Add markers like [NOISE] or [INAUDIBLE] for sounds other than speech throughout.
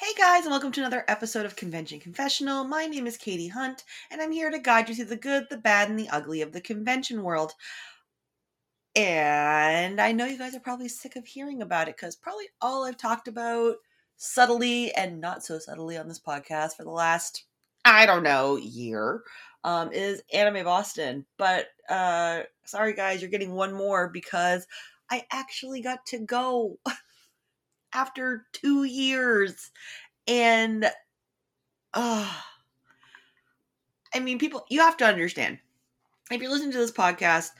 Hey guys, and welcome to another episode of Convention Confessional. My name is Katie Hunt, and I'm here to guide you through the good, the bad, and the ugly of the convention world. And I know you guys are probably sick of hearing about it because probably all I've talked about subtly and not so subtly on this podcast for the last, I don't know, year um, is Anime Boston. But uh, sorry guys, you're getting one more because I actually got to go. [LAUGHS] after two years. And uh, I mean, people, you have to understand if you're listening to this podcast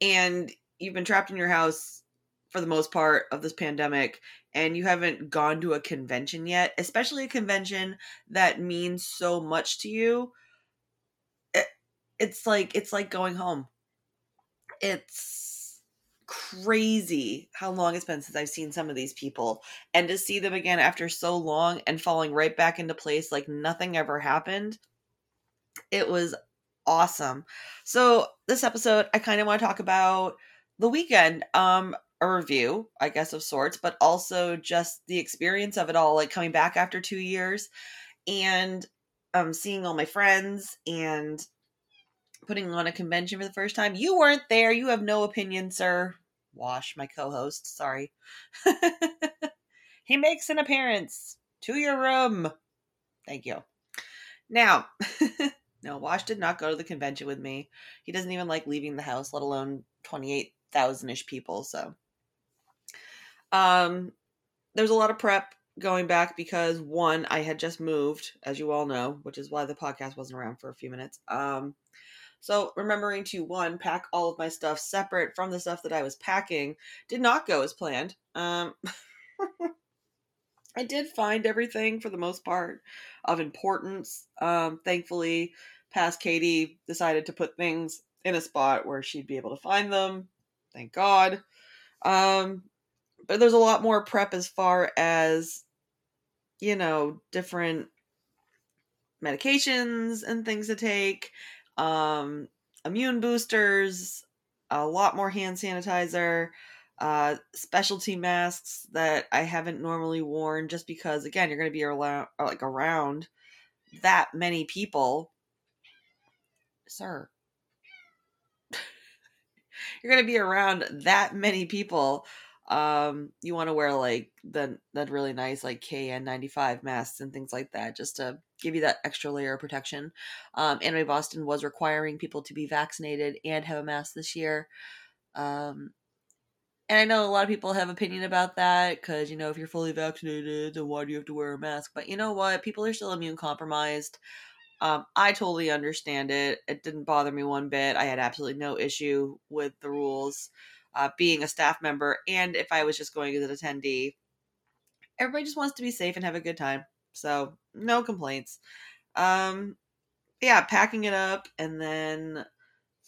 and you've been trapped in your house for the most part of this pandemic and you haven't gone to a convention yet, especially a convention that means so much to you, it, it's like it's like going home. It's crazy how long it's been since I've seen some of these people. And to see them again after so long and falling right back into place like nothing ever happened, it was awesome. So, this episode, I kind of want to talk about the weekend, um, a review, I guess, of sorts, but also just the experience of it all, like coming back after two years and um, seeing all my friends and putting on a convention for the first time. You weren't there. You have no opinion, sir. Wash, my co host. Sorry. [LAUGHS] he makes an appearance to your room. Thank you. Now, [LAUGHS] no, Wash did not go to the convention with me. He doesn't even like leaving the house, let alone 28,000 ish people. So, um, there's a lot of prep going back because one, I had just moved, as you all know, which is why the podcast wasn't around for a few minutes. Um, so remembering to one pack all of my stuff separate from the stuff that I was packing did not go as planned. Um, [LAUGHS] I did find everything for the most part of importance. Um, thankfully, past Katie decided to put things in a spot where she'd be able to find them. Thank God. Um, but there's a lot more prep as far as you know different medications and things to take um, immune boosters, a lot more hand sanitizer, uh, specialty masks that I haven't normally worn just because, again, you're going to be around, like around that many people. Sir, [LAUGHS] you're going to be around that many people um you want to wear like the that really nice like kn95 masks and things like that just to give you that extra layer of protection um anime boston was requiring people to be vaccinated and have a mask this year um and i know a lot of people have opinion about that because you know if you're fully vaccinated then why do you have to wear a mask but you know what people are still immune compromised um, I totally understand it. It didn't bother me one bit. I had absolutely no issue with the rules uh, being a staff member and if I was just going as an attendee. Everybody just wants to be safe and have a good time. So, no complaints. Um, yeah, packing it up. And then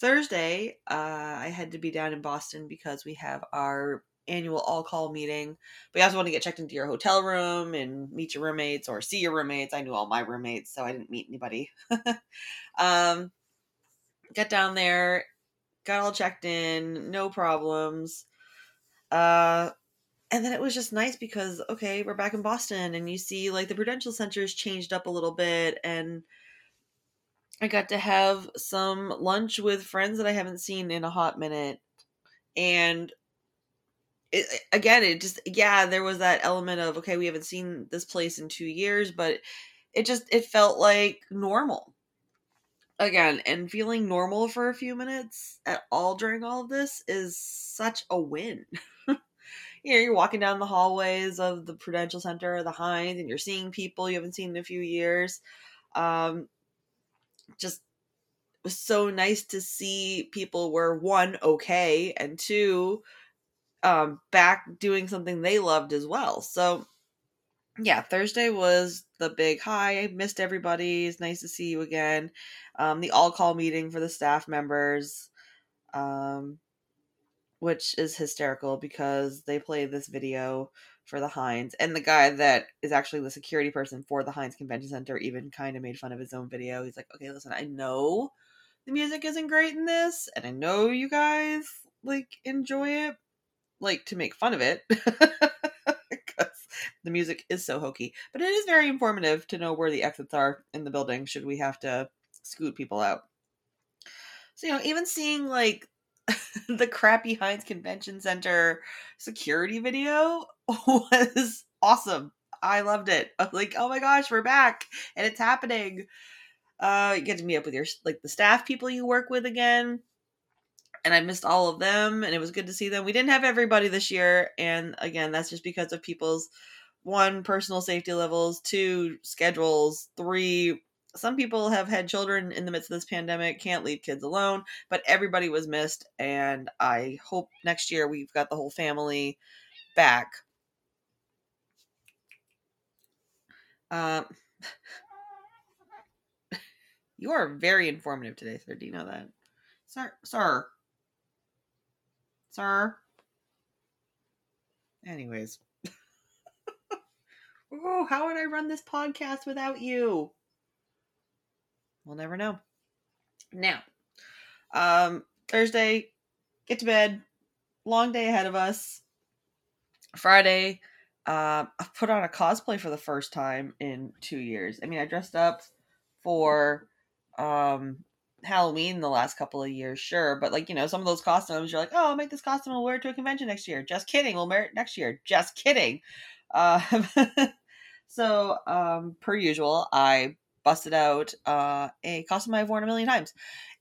Thursday, uh, I had to be down in Boston because we have our annual all call meeting. But you also want to get checked into your hotel room and meet your roommates or see your roommates. I knew all my roommates, so I didn't meet anybody. [LAUGHS] um, get down there got all checked in, no problems. Uh, and then it was just nice because okay, we're back in Boston, and you see like the Prudential Center's changed up a little bit, and I got to have some lunch with friends that I haven't seen in a hot minute, and it, again, it just yeah, there was that element of okay, we haven't seen this place in two years, but it just it felt like normal. Again and feeling normal for a few minutes at all during all of this is such a win [LAUGHS] you know you're walking down the hallways of the prudential center or the hynes and you're seeing people you haven't seen in a few years um just was so nice to see people were one okay and two um back doing something they loved as well so yeah, Thursday was the big hi. I missed everybody. It's nice to see you again. Um, the all call meeting for the staff members, um, which is hysterical because they play this video for the Hynes, and the guy that is actually the security person for the Hynes Convention Center even kind of made fun of his own video. He's like, "Okay, listen, I know the music isn't great in this, and I know you guys like enjoy it, like to make fun of it." [LAUGHS] Because the music is so hokey. But it is very informative to know where the exits are in the building should we have to scoot people out. So, you know, even seeing like [LAUGHS] the crappy Hynes Convention Center security video [LAUGHS] was awesome. I loved it. I was [LAUGHS] like, oh my gosh, we're back and it's happening. Uh, you get to meet up with your like the staff people you work with again. And I missed all of them, and it was good to see them. We didn't have everybody this year, and again, that's just because of people's one personal safety levels, two schedules, three some people have had children in the midst of this pandemic, can't leave kids alone, but everybody was missed. And I hope next year we've got the whole family back. Um, [LAUGHS] you are very informative today, sir. Do you know that? Sir, sir, sir. Anyways. [LAUGHS] oh, how would I run this podcast without you? We'll never know. Now, um, Thursday, get to bed. Long day ahead of us. Friday, uh, I put on a cosplay for the first time in two years. I mean, I dressed up for um, Halloween the last couple of years, sure, but like you know, some of those costumes, you're like, oh, I'll make this costume, I'll wear it to a convention next year. Just kidding, we'll wear it next year. Just kidding. Uh, [LAUGHS] so, um, per usual, I busted out uh, a costume I've worn a million times.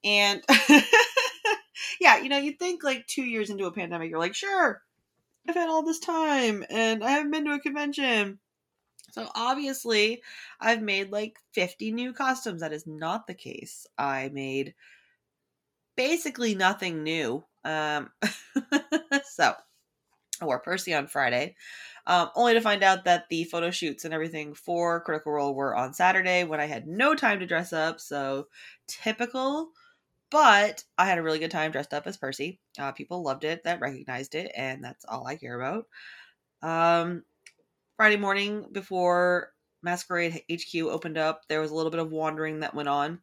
And [LAUGHS] yeah, you know, you'd think like two years into a pandemic, you're like, sure, I've had all this time and I haven't been to a convention. So obviously, I've made like 50 new costumes. That is not the case. I made basically nothing new. Um, [LAUGHS] so Wore Percy on Friday um, only to find out that the photo shoots and everything for Critical Role were on Saturday when I had no time to dress up. So typical, but I had a really good time dressed up as Percy. Uh, people loved it, that recognized it, and that's all I care about. Um, Friday morning before Masquerade HQ opened up, there was a little bit of wandering that went on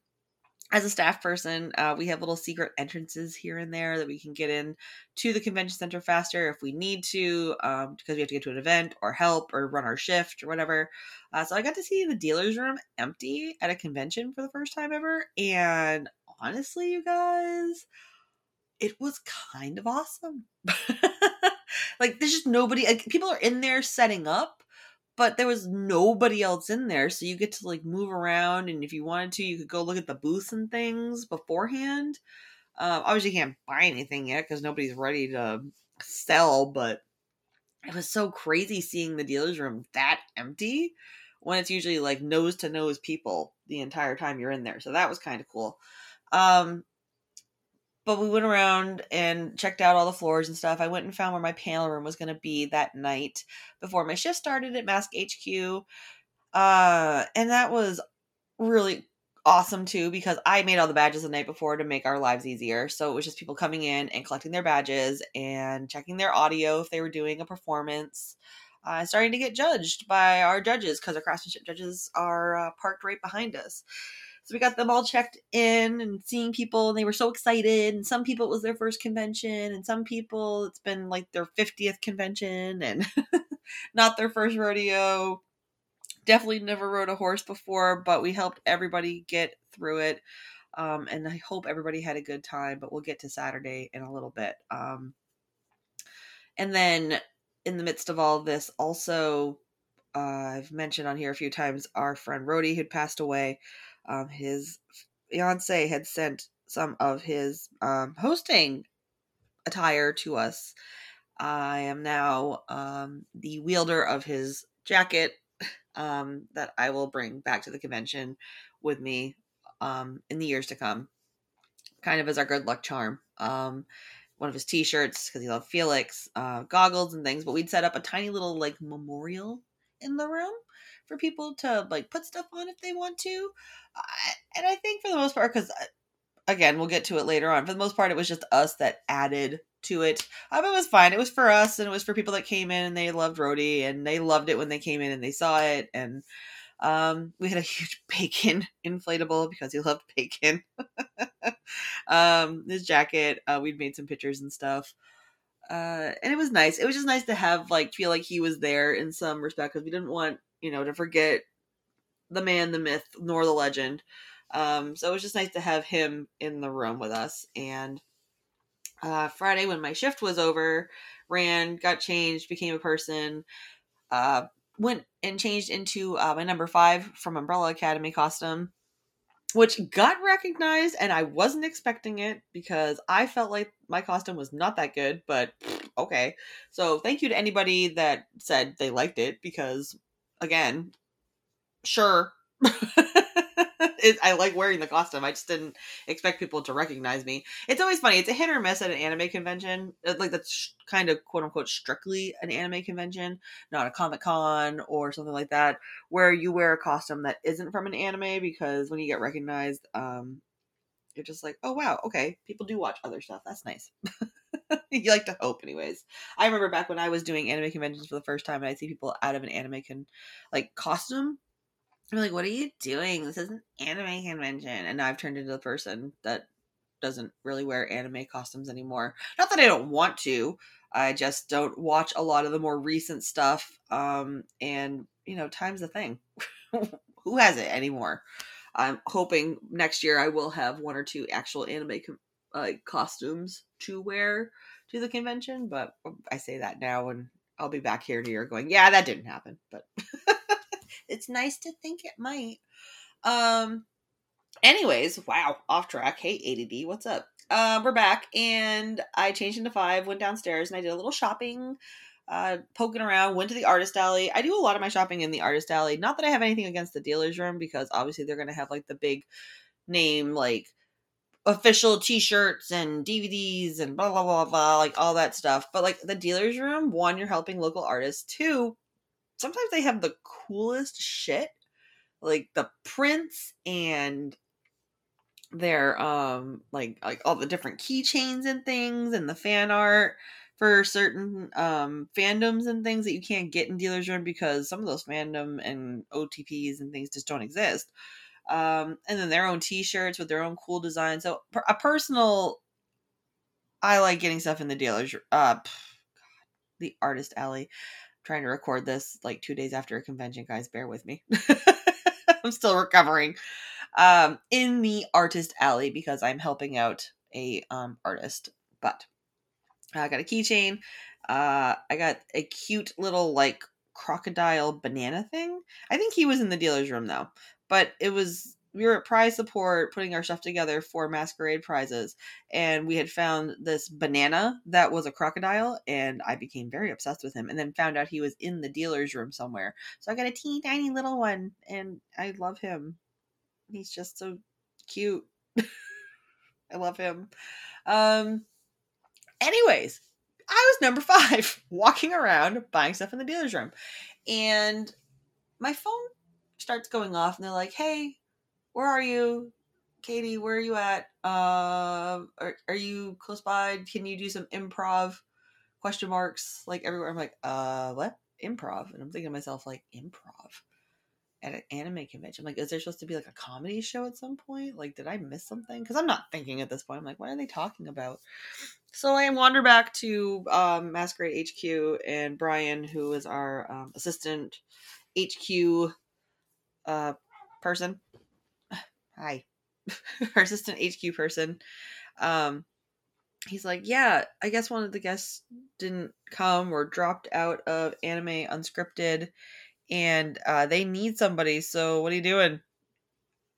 as a staff person, uh, we have little secret entrances here and there that we can get in to the convention center faster if we need to, um, because we have to get to an event or help or run our shift or whatever. Uh, so I got to see the dealer's room empty at a convention for the first time ever, and honestly, you guys, it was kind of awesome. [LAUGHS] like, there's just nobody. Like, people are in there setting up, but there was nobody else in there so you get to like move around and if you wanted to you could go look at the booths and things beforehand. Uh, obviously you can't buy anything yet because nobody's ready to sell but it was so crazy seeing the dealer's room that empty when it's usually like nose to nose people the entire time you're in there so that was kind of cool. Um but we went around and checked out all the floors and stuff. I went and found where my panel room was going to be that night before my shift started at Mask HQ. Uh, and that was really awesome too because I made all the badges the night before to make our lives easier. So it was just people coming in and collecting their badges and checking their audio if they were doing a performance. Uh, starting to get judged by our judges because our craftsmanship judges are uh, parked right behind us. So we got them all checked in and seeing people, and they were so excited. And some people it was their first convention, and some people it's been like their 50th convention and [LAUGHS] not their first rodeo. Definitely never rode a horse before, but we helped everybody get through it. Um, and I hope everybody had a good time, but we'll get to Saturday in a little bit. Um, and then in the midst of all this, also, uh, I've mentioned on here a few times our friend Rody had passed away. Um, his fiance had sent some of his um, hosting attire to us. I am now um, the wielder of his jacket um, that I will bring back to the convention with me um, in the years to come, kind of as our good luck charm. Um, one of his T-shirts because he loved Felix, uh, goggles and things. But we'd set up a tiny little like memorial in the room for people to like put stuff on if they want to. Uh, and I think for the most part, because uh, again, we'll get to it later on. For the most part, it was just us that added to it. Um, it was fine. It was for us, and it was for people that came in and they loved Rody, and they loved it when they came in and they saw it. And um, we had a [LAUGHS] huge bacon inflatable because he loved bacon. [LAUGHS] um, his jacket. Uh, we'd made some pictures and stuff. Uh, and it was nice. It was just nice to have like feel like he was there in some respect because we didn't want you know to forget the man, the myth, nor the legend. Um, so it was just nice to have him in the room with us. And uh, Friday, when my shift was over, ran, got changed, became a person, uh, went and changed into uh, my number five from Umbrella Academy costume, which got recognized, and I wasn't expecting it because I felt like my costume was not that good, but okay. So thank you to anybody that said they liked it because, again, sure. [LAUGHS] it, I like wearing the costume. I just didn't expect people to recognize me. It's always funny. It's a hit or miss at an anime convention. Uh, like that's kind of quote unquote strictly an anime convention, not a comic con or something like that, where you wear a costume that isn't from an anime because when you get recognized, um, you're just like, oh wow, okay, people do watch other stuff. That's nice. [LAUGHS] [LAUGHS] you like to hope, anyways. I remember back when I was doing anime conventions for the first time, and I see people out of an anime con like costume I'm like, what are you doing? This is an anime convention. And now I've turned into the person that doesn't really wear anime costumes anymore. Not that I don't want to. I just don't watch a lot of the more recent stuff. Um, and you know, time's a thing. [LAUGHS] Who has it anymore? I'm hoping next year I will have one or two actual anime com- uh, costumes to wear to the convention. But I say that now, and I'll be back here in a year going, yeah, that didn't happen. But [LAUGHS] it's nice to think it might. Um anyways, wow, off track. Hey ADD, what's up? Uh, we're back and I changed into five, went downstairs and I did a little shopping, uh, poking around, went to the artist alley. I do a lot of my shopping in the artist alley. Not that I have anything against the dealer's room because obviously they're gonna have like the big name like official t-shirts and DVDs and blah blah blah blah like all that stuff. But like the dealer's room, one, you're helping local artists. Two, sometimes they have the coolest shit like the prints and their um like like all the different keychains and things and the fan art for certain um fandoms and things that you can't get in dealers room because some of those fandom and OTPs and things just don't exist. Um and then their own t-shirts with their own cool design. So a personal I like getting stuff in the dealers uh the artist alley trying to record this like two days after a convention, guys. Bear with me. [LAUGHS] I'm still recovering. Um, in the artist alley because I'm helping out a um artist. But I got a keychain. Uh, I got a cute little like crocodile banana thing. I think he was in the dealer's room though, but it was we were at prize support putting our stuff together for masquerade prizes and we had found this banana that was a crocodile and i became very obsessed with him and then found out he was in the dealer's room somewhere. So i got a teeny tiny little one and i love him. He's just so cute. [LAUGHS] I love him. Um anyways i was number [LAUGHS] five walking around buying stuff in the dealer's room and my phone starts going off and they're like hey where are you? Katie, where are you at? Uh, are, are you close by? Can you do some improv? Question marks like everywhere. I'm like, uh, what? Improv. And I'm thinking to myself, like, improv at an anime convention. Like, is there supposed to be like a comedy show at some point? Like, did I miss something? Because I'm not thinking at this point. I'm like, what are they talking about? So I wander back to um, Masquerade HQ and Brian, who is our um, assistant HQ uh, person [SIGHS] hi, [LAUGHS] our assistant HQ person. Um, he's like, yeah, I guess one of the guests didn't come or dropped out of anime unscripted, and uh, they need somebody. So what are you doing?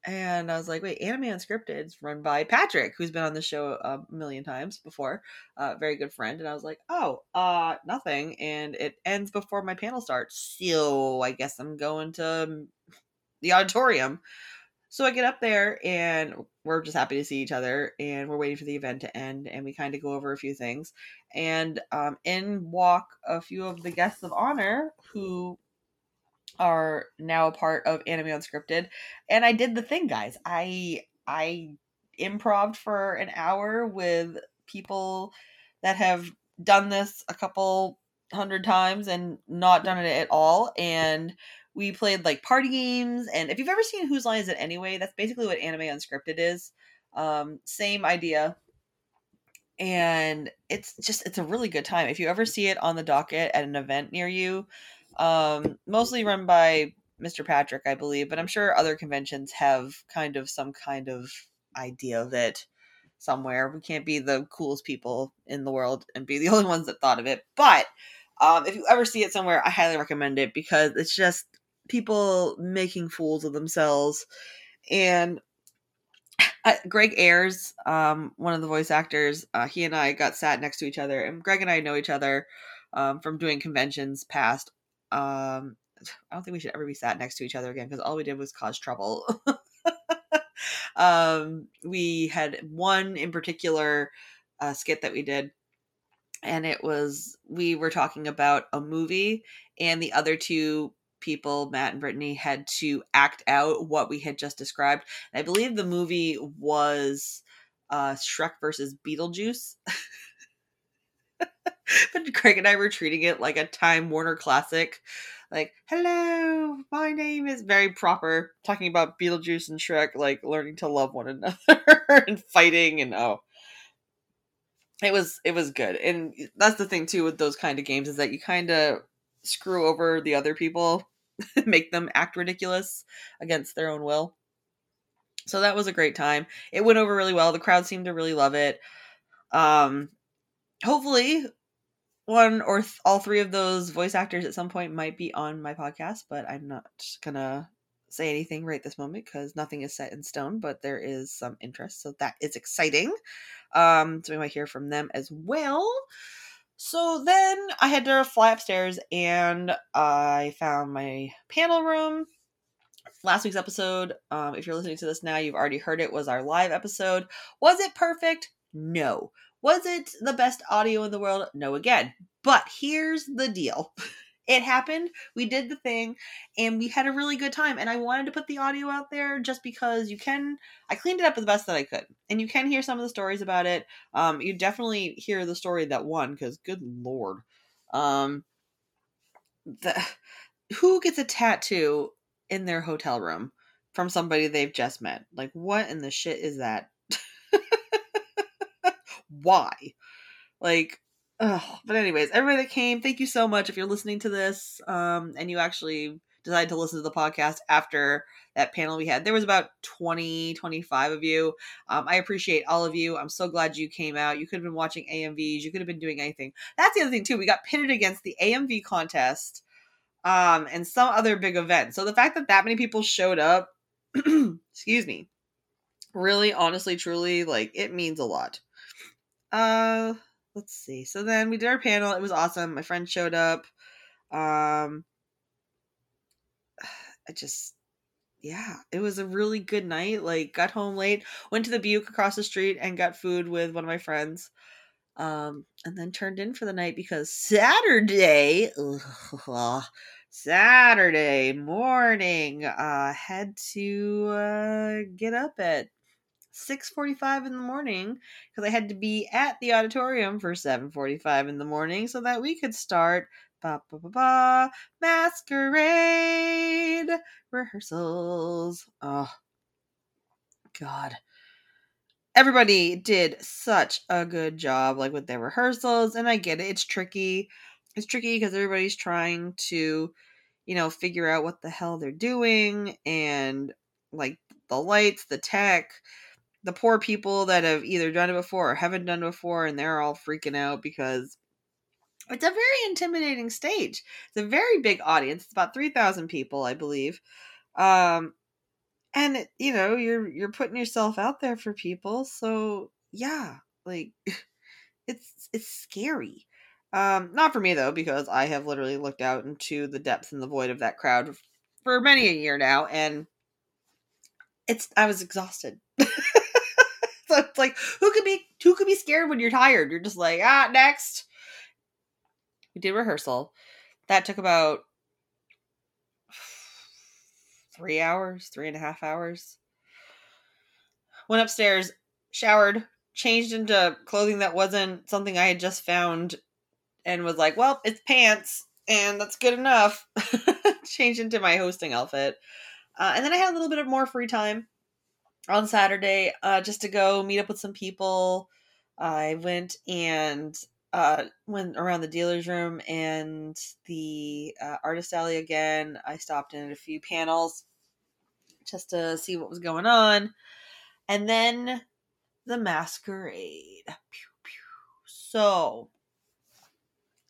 And I was like, wait, anime unscripted is run by Patrick, who's been on the show a million times before, uh, very good friend. And I was like, oh, uh, nothing. And it ends before my panel starts. So I guess I'm going to the auditorium. So I get up there and we're just happy to see each other and we're waiting for the event to end and we kind of go over a few things. And um, in walk a few of the guests of honor who are now a part of Anime Unscripted. And I did the thing, guys. I I improv for an hour with people that have done this a couple hundred times and not done it at all. And we played like party games and if you've ever seen whose line is it anyway that's basically what anime unscripted is um, same idea. And it's just it's a really good time. If you ever see it on the docket at an event near you um mostly run by mr patrick i believe but i'm sure other conventions have kind of some kind of idea of it somewhere. We can't be the coolest people in the world and be the [LAUGHS] only ones that thought of it. But um if you ever see it somewhere i highly recommend it because it's just people making fools of themselves and [LAUGHS] uh, Greg Ayres, um, one of the voice actors, uh, he and I got sat next to each other, and Greg and I know each other um, from doing conventions past. Um, [SIGHS] I don't think we should ever be sat next to each other again because all we did was cause trouble. [LAUGHS] um, we had one in particular uh, skit that we did, and it was we were talking about a movie, and the other two people, Matt and Brittany, had to act out what we had just described. And I believe the movie was uh, Shrek versus Beetlejuice. [LAUGHS] but Craig and I were treating it like a Time Warner classic. Like, hello, my name is very proper, talking about Beetlejuice and Shrek, like learning to love one [LAUGHS] another and fighting and oh. It was it was good. And that's the thing too with those kind of games is that you kind of screw over the other people [LAUGHS] make them act ridiculous against their own will. So that was a great time. It went over really well. The crowd seemed to really love it. Um, hopefully, one or th- all three of those voice actors at some point might be on my podcast, but I'm not gonna say anything right this moment because nothing is set in stone. But there is some interest, so that is exciting. Um, so we might hear from them as well. So then I had to fly upstairs and I found my panel room. Last week's episode, um, if you're listening to this now, you've already heard it, was our live episode. Was it perfect? No. Was it the best audio in the world? No, again. But here's the deal [LAUGHS] it happened. We did the thing and we had a really good time. And I wanted to put the audio out there just because you can, I cleaned it up the best that I could. And you can hear some of the stories about it. Um, you definitely hear the story that won because good lord. Um, the, who gets a tattoo in their hotel room from somebody they've just met? Like, what in the shit is that? [LAUGHS] Why? Like, Ugh. But anyways, everybody that came, thank you so much. If you're listening to this, um, and you actually decided to listen to the podcast after that panel we had, there was about 20, 25 of you. Um, I appreciate all of you. I'm so glad you came out. You could have been watching AMVs. You could have been doing anything. That's the other thing too. We got pitted against the AMV contest, um, and some other big event. So the fact that that many people showed up, [CLEARS THROAT] excuse me, really, honestly, truly, like it means a lot. Uh let's see. So then we did our panel. It was awesome. My friend showed up. Um [SIGHS] I just yeah, it was a really good night. Like got home late, went to the Buke across the street and got food with one of my friends. Um and then turned in for the night because Saturday ugh, Saturday morning uh had to uh get up at 6:45 in the morning because I had to be at the auditorium for 7:45 in the morning so that we could start ba ba ba ba masquerade rehearsals. Oh god. Everybody did such a good job like with their rehearsals and I get it. It's tricky. It's tricky because everybody's trying to you know figure out what the hell they're doing and like the lights, the tech, the poor people that have either done it before or haven't done it before and they're all freaking out because it's a very intimidating stage. It's a very big audience. It's about 3,000 people, I believe. Um and you know, you're you're putting yourself out there for people. So, yeah, like [LAUGHS] it's it's scary. Um not for me though because I have literally looked out into the depths and the void of that crowd for many a year now and it's I was exhausted. [LAUGHS] so it's like who could be who could be scared when you're tired? You're just like ah next. We did rehearsal. That took about three hours, three and a half hours. Went upstairs, showered, changed into clothing that wasn't something I had just found, and was like, well, it's pants, and that's good enough. [LAUGHS] changed into my hosting outfit. Uh, and then I had a little bit of more free time on Saturday uh, just to go meet up with some people. I went and uh, went around the dealer's room and the uh, artist alley again. I stopped in at a few panels just to see what was going on. And then the masquerade. Pew, pew. So,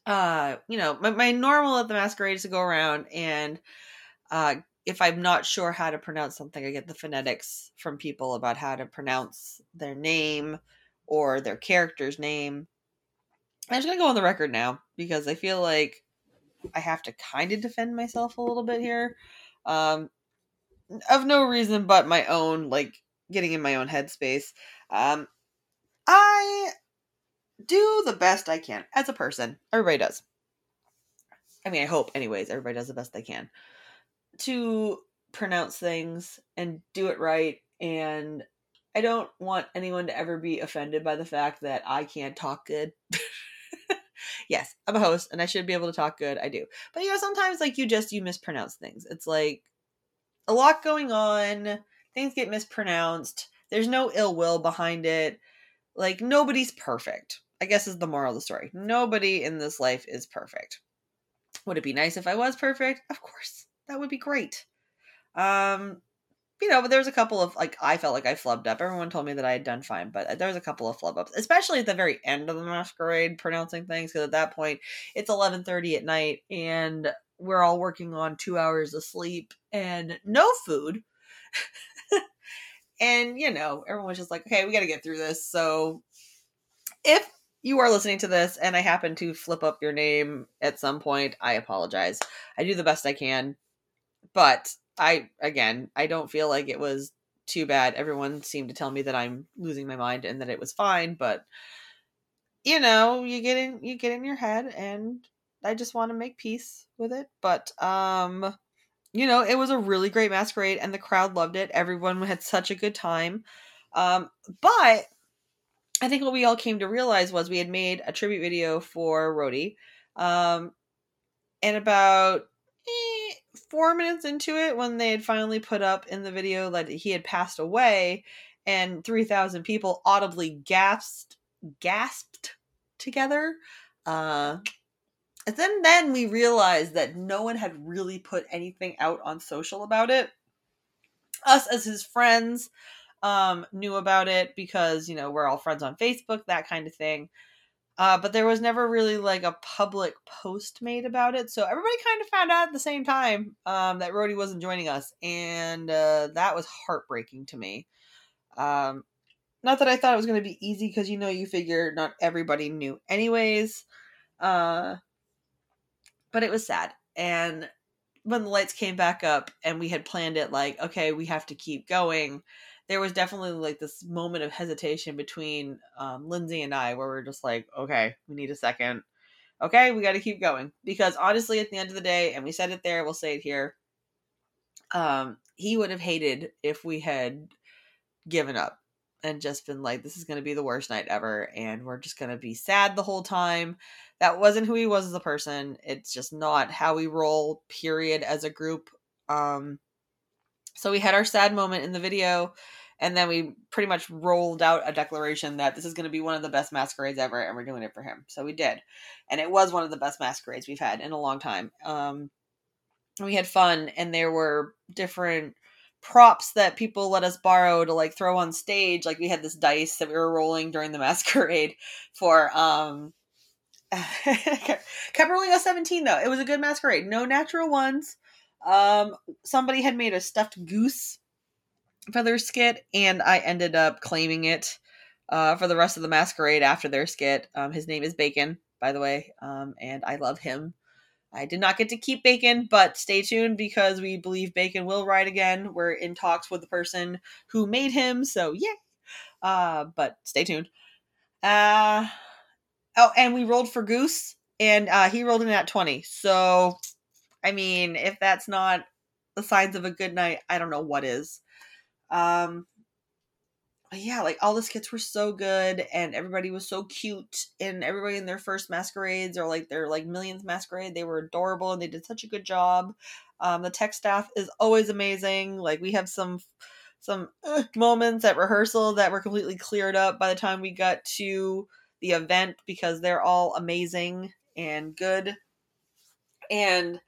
uh, you know, my, my normal at the masquerade is to go around and uh, if I'm not sure how to pronounce something, I get the phonetics from people about how to pronounce their name or their character's name. I'm just gonna go on the record now because I feel like I have to kind of defend myself a little bit here, um, of no reason but my own, like getting in my own headspace. Um, I do the best I can as a person. Everybody does. I mean, I hope, anyways, everybody does the best they can to pronounce things and do it right. And I don't want anyone to ever be offended by the fact that I can't talk good. [LAUGHS] yes, I'm a host and I should be able to talk good. I do. But you know, sometimes like you just you mispronounce things. It's like a lot going on. Things get mispronounced. There's no ill will behind it. Like nobody's perfect. I guess is the moral of the story. Nobody in this life is perfect. Would it be nice if I was perfect? Of course. That would be great. Um you know, but there's a couple of like I felt like I flubbed up. Everyone told me that I had done fine, but there was a couple of flub ups, especially at the very end of the masquerade, pronouncing things because at that point it's eleven thirty at night and we're all working on two hours of sleep and no food. [LAUGHS] and you know, everyone's just like, okay, we got to get through this. So if you are listening to this and I happen to flip up your name at some point, I apologize. I do the best I can, but I again, I don't feel like it was too bad. Everyone seemed to tell me that I'm losing my mind and that it was fine, but you know, you get in you get in your head and I just want to make peace with it. But um you know, it was a really great masquerade and the crowd loved it. Everyone had such a good time. Um but I think what we all came to realize was we had made a tribute video for Rhodey. Um and about four minutes into it when they had finally put up in the video that he had passed away and 3000 people audibly gasped gasped together uh and then then we realized that no one had really put anything out on social about it. Us as his friends um knew about it because you know we're all friends on facebook that kind of thing uh, but there was never really like a public post made about it, so everybody kind of found out at the same time um, that Rhodey wasn't joining us, and uh, that was heartbreaking to me. Um, not that I thought it was going to be easy, because you know you figure not everybody knew anyways, uh, but it was sad. And when the lights came back up, and we had planned it like, okay, we have to keep going there was definitely like this moment of hesitation between um, Lindsay and I where we are just like, okay, we need a second. Okay, we got to keep going because honestly, at the end of the day, and we said it there, we'll say it here. Um, he would have hated if we had given up and just been like, this is going to be the worst night ever, and we're just going to be sad the whole time. That wasn't who he was as a person. It's just not how we roll, period, as a group. Um, so we had our sad moment in the video, and then we pretty much rolled out a declaration that this is going to be one of the best masquerades ever, and we're doing it for him. So we did, and it was one of the best masquerades we've had in a long time. Um, we had fun, and there were different props that people let us borrow to like throw on stage. Like we had this dice that we were rolling during the [LAUGHS] masquerade for um kept rolling a 17 though. It was a good masquerade. No natural ones. Um, somebody had made a stuffed goose for their skit, and I ended up claiming it uh, for the rest of the masquerade after their skit. Um, his name is Bacon, by the way, um, and I love him. I did not get to keep Bacon, but stay tuned because we believe Bacon will ride again. We're in talks with the person who made him, so yeah. Uh, but stay tuned. Uh, oh, and we rolled for Goose, and uh, he rolled in at 20. So I mean, if that's not the signs of a good night, I don't know what is. Um, yeah, like all the skits were so good and everybody was so cute and everybody in their first masquerades or like their like millionth masquerade, they were adorable and they did such a good job. Um, the tech staff is always amazing. Like we have some some uh, moments at rehearsal that were completely cleared up by the time we got to the event because they're all amazing and good. And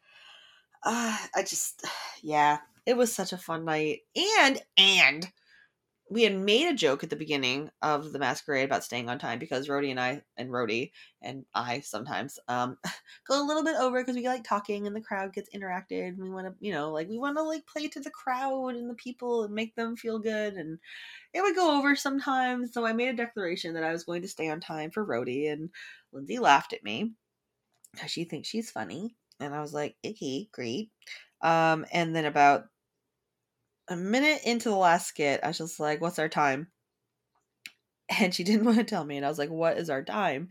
uh, I just, [SIGHS] yeah, it was such a fun night. And, and, we had made a joke at the beginning of the masquerade about staying on time because Rody and I and Rody and I sometimes um [LAUGHS] go a little bit over because we like talking and the crowd gets interacted and we want to you know like we want to like play to the crowd and the people and make them feel good and it would go over sometimes so I made a declaration that I was going to stay on time for Rody and Lindsay laughed at me because she thinks she's funny and I was like icky great um and then about a minute into the last skit, I was just like, "What's our time?" And she [LAUGHS] didn't want to tell me, and I was like, "What is our time?"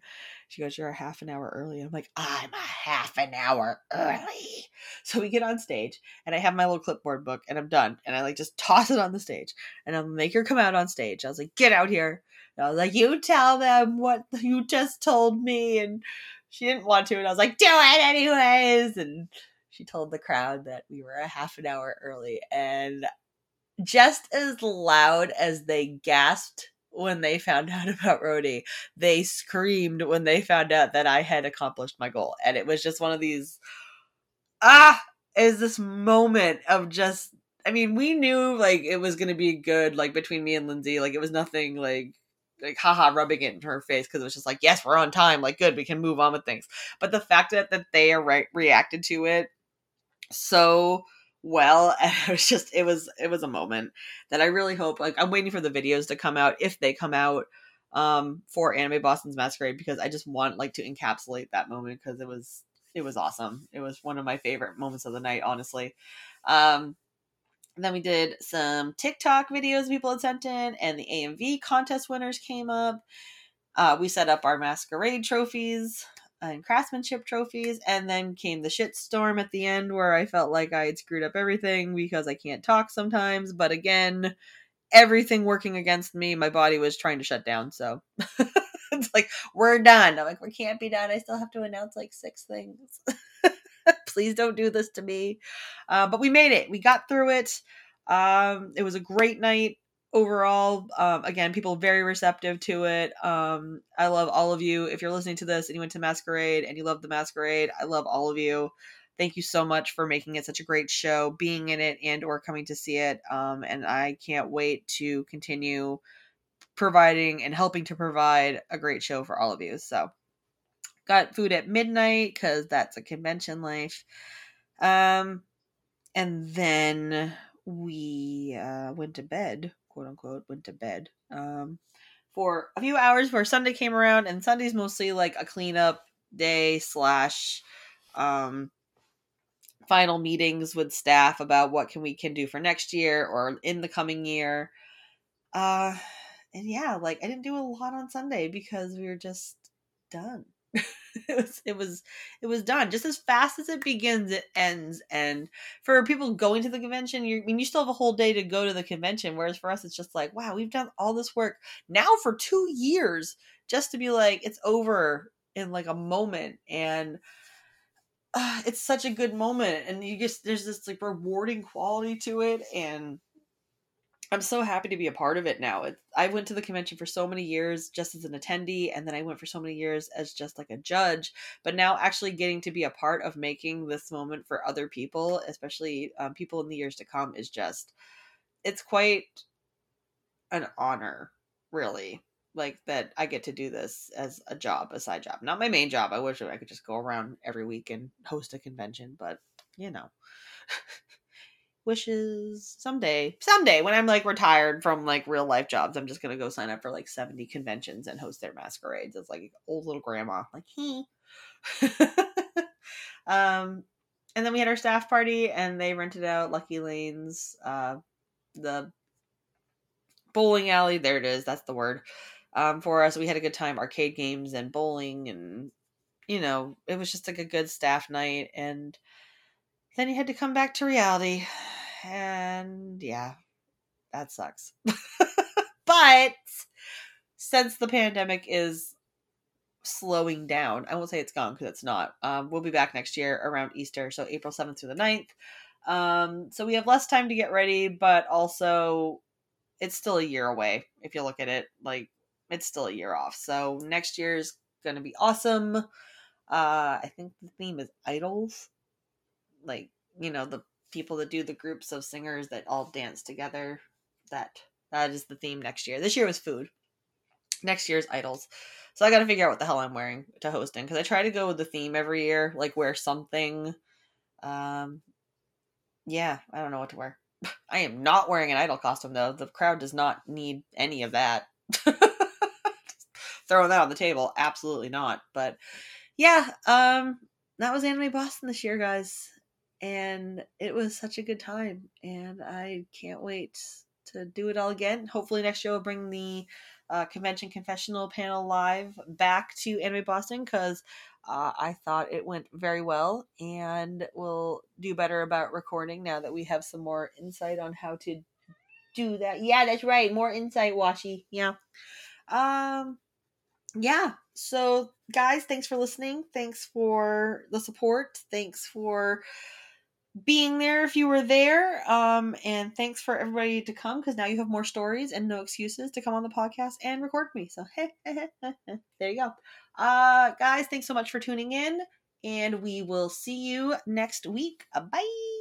She goes, "You're a half an hour early." I'm like, "I'm a half an hour early." So we get on stage, and I have my little clipboard book, and I'm done, and I like just [LAUGHS] toss it on the stage, and I'll make her come out on stage. I was like, "Get out here!" And I was like, "You tell them what [LAUGHS] you just told me," and she didn't want to, and I was like, "Do it anyways," and she told the crowd that we were a half an hour early and just as loud as they gasped when they found [LAUGHS] out about Rody, they screamed when they found out that I had accomplished my goal. And it was just one of these ah is this moment of just I mean, we knew like it was gonna be good, like between me and Lindsay. Like it was nothing like like haha rubbing it in her face because it was just like yes we're on time like good we can move on with things but the fact that that they are re- reacted to it so well [LAUGHS] and it was just it was it was a moment that i really hope like i'm waiting for the videos to come out if they come out um for anime boston's masquerade because i just want like to encapsulate that moment because it was it was awesome. It was one of my favorite moments of the night honestly. Um then we did some tiktok videos people had sent in and the amv contest winners came up. Uh, we set up our masquerade trophies and craftsmanship trophies and then came the shit storm at the end where i felt like i had screwed up everything because i can't talk sometimes but again everything working against me my body was trying to shut down so [LAUGHS] it's like we're done. I'm like we can't be done. I still have to announce like six things. [LAUGHS] Please don't do this to me. Uh, but we made it. We got through it. Um, it was a great night overall um, again people very receptive to it um, i love all of you. If you're listening to this and you went to masquerade and you love the masquerade i love all of you. Thank you so much for making it such a great show being in it and or coming to see it um, and i can't wait to continue providing and helping to provide a great show for all of you. So got food at midnight because that's a convention life. Um and then we uh, went to bed quote unquote went to bed um, for a few hours where Sunday came around, and Sunday's mostly like a cleanup day slash um, final meetings with staff about what can we can do for next year or in the coming year. Uh, and yeah, like I didn't do a lot on Sunday because we were just done. [LAUGHS] it was it was it was done just as fast as it begins it ends and for people going to the convention you I mean you still have a whole day to go to the convention whereas for us it's just like wow we've done all this work now for 2 years just to be like it's over in like a moment and uh, it's such a good moment and you just there's this like rewarding quality to it and I'm so happy to be a part of it now. It, I went to the convention for so many years just as an attendee, and then I went for so many years as just like a judge. But now, actually getting to be a part of making this moment for other people, especially um, people in the years to come, is just it's quite an honor, really. Like that, I get to do this as a job, a side job, not my main job. I wish I could just go around every week and host a convention, but you know. [LAUGHS] wishes someday someday when i'm like retired from like real life jobs i'm just gonna go sign up for like 70 conventions and host their masquerades as like old little grandma like he [LAUGHS] um and then we had our staff party and they rented out lucky lanes uh the bowling alley there it is that's the word um for us we had a good time arcade games and bowling and you know it was just like a good staff night and then you had to come back to reality. And yeah, that sucks. [LAUGHS] but since the pandemic is slowing down, I won't say it's gone because it's not. Um, we'll be back next year around Easter, so April 7th through the 9th. Um, so we have less time to get ready, but also it's still a year away if you look at it. Like it's still a year off. So next year's gonna be awesome. Uh, I think the theme is idols, like you know the people that do the groups of singers that all dance together. That that is the theme next year. This year was food. Next year's idols. So I got to figure out what the hell I'm wearing to hosting because I try to go with the theme every year, like wear something. Um, yeah, I don't know what to wear. [LAUGHS] I am not wearing an idol costume though. The crowd does not need any of that. [LAUGHS] Throwing that on the table, absolutely not. But yeah, um, that was Anime Boston this year, guys, and it was such a good time, and I can't wait to do it all again. Hopefully next year we'll bring the uh, convention confessional panel live back to Anime Boston because uh, I thought it went very well, and we'll do better about recording now that we have some more insight on how to do that. Yeah, that's right. More insight, Washi. Yeah. Um. Yeah. So, guys, thanks for listening. Thanks for the support. Thanks for being there if you were there. Um, and thanks for everybody to come because now you have more stories and no excuses to come on the podcast and record me. So hey, [LAUGHS] there you go. Uh, guys, thanks so much for tuning in, and we will see you next week. Bye.